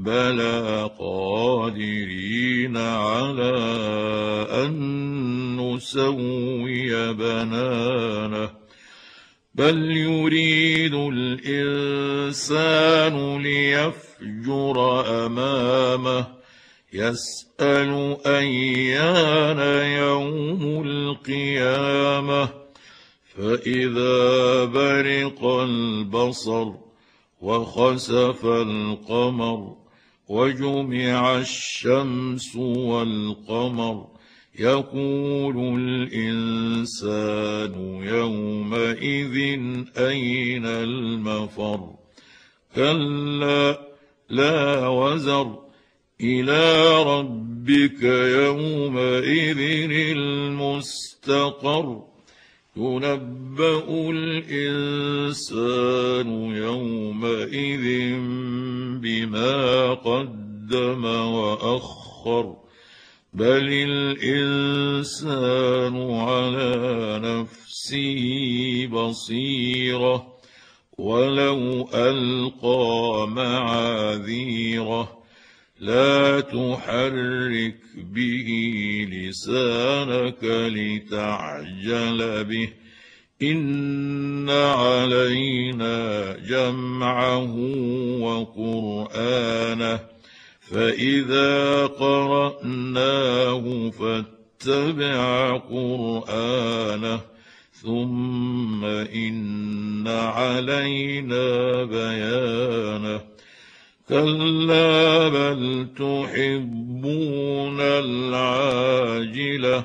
بلى قادرين على أن نسوي بنانه بل يريد الإنسان ليفجر أمامه يسأل أيان يوم القيامة فإذا برق البصر وخسف القمر وجمع الشمس والقمر يقول الإنسان يومئذ أين المفر كلا لا وزر إلى ربك يومئذ المستقر ينبأ الإنسان يومئذ بما قدم وأخر بل الإنسان على نفسه بصيرة ولو ألقى معاذيره لا تحرك به لسانك لتعجل به. ان علينا جمعه وقرانه فاذا قراناه فاتبع قرانه ثم ان علينا بيانه كلا بل تحبون العاجله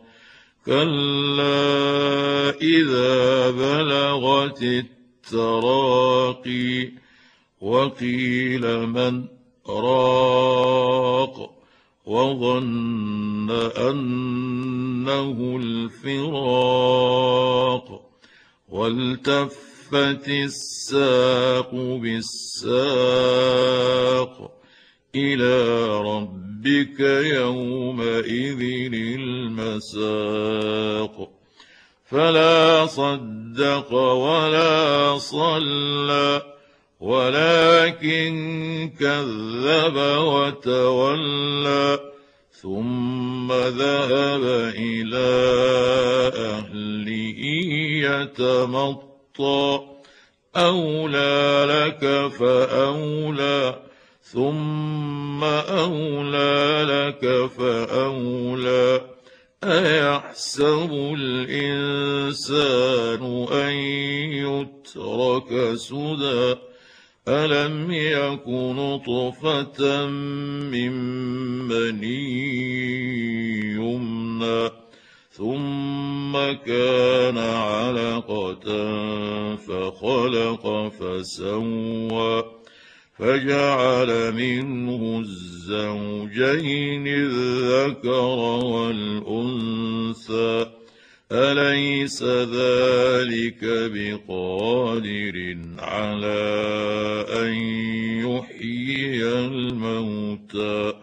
كلا اذا بلغت التراقي وقيل من راق وظن انه الفراق والتف والتفت الساق بالساق إلى ربك يومئذ المساق فلا صدق ولا صلى ولكن كذب وتولى ثم ذهب إلى أهله يتمطى. حقا أولى لك فأولى. ثم أولى لك فأولى أيحسب الإنسان أن يترك سدى ألم يك نطفة من مني يمنى ثم كان علقة فخلق فسوى فجعل منه الزوجين الذكر والأنثى. أليس ذلك بقادر على أن يحيي الموتى؟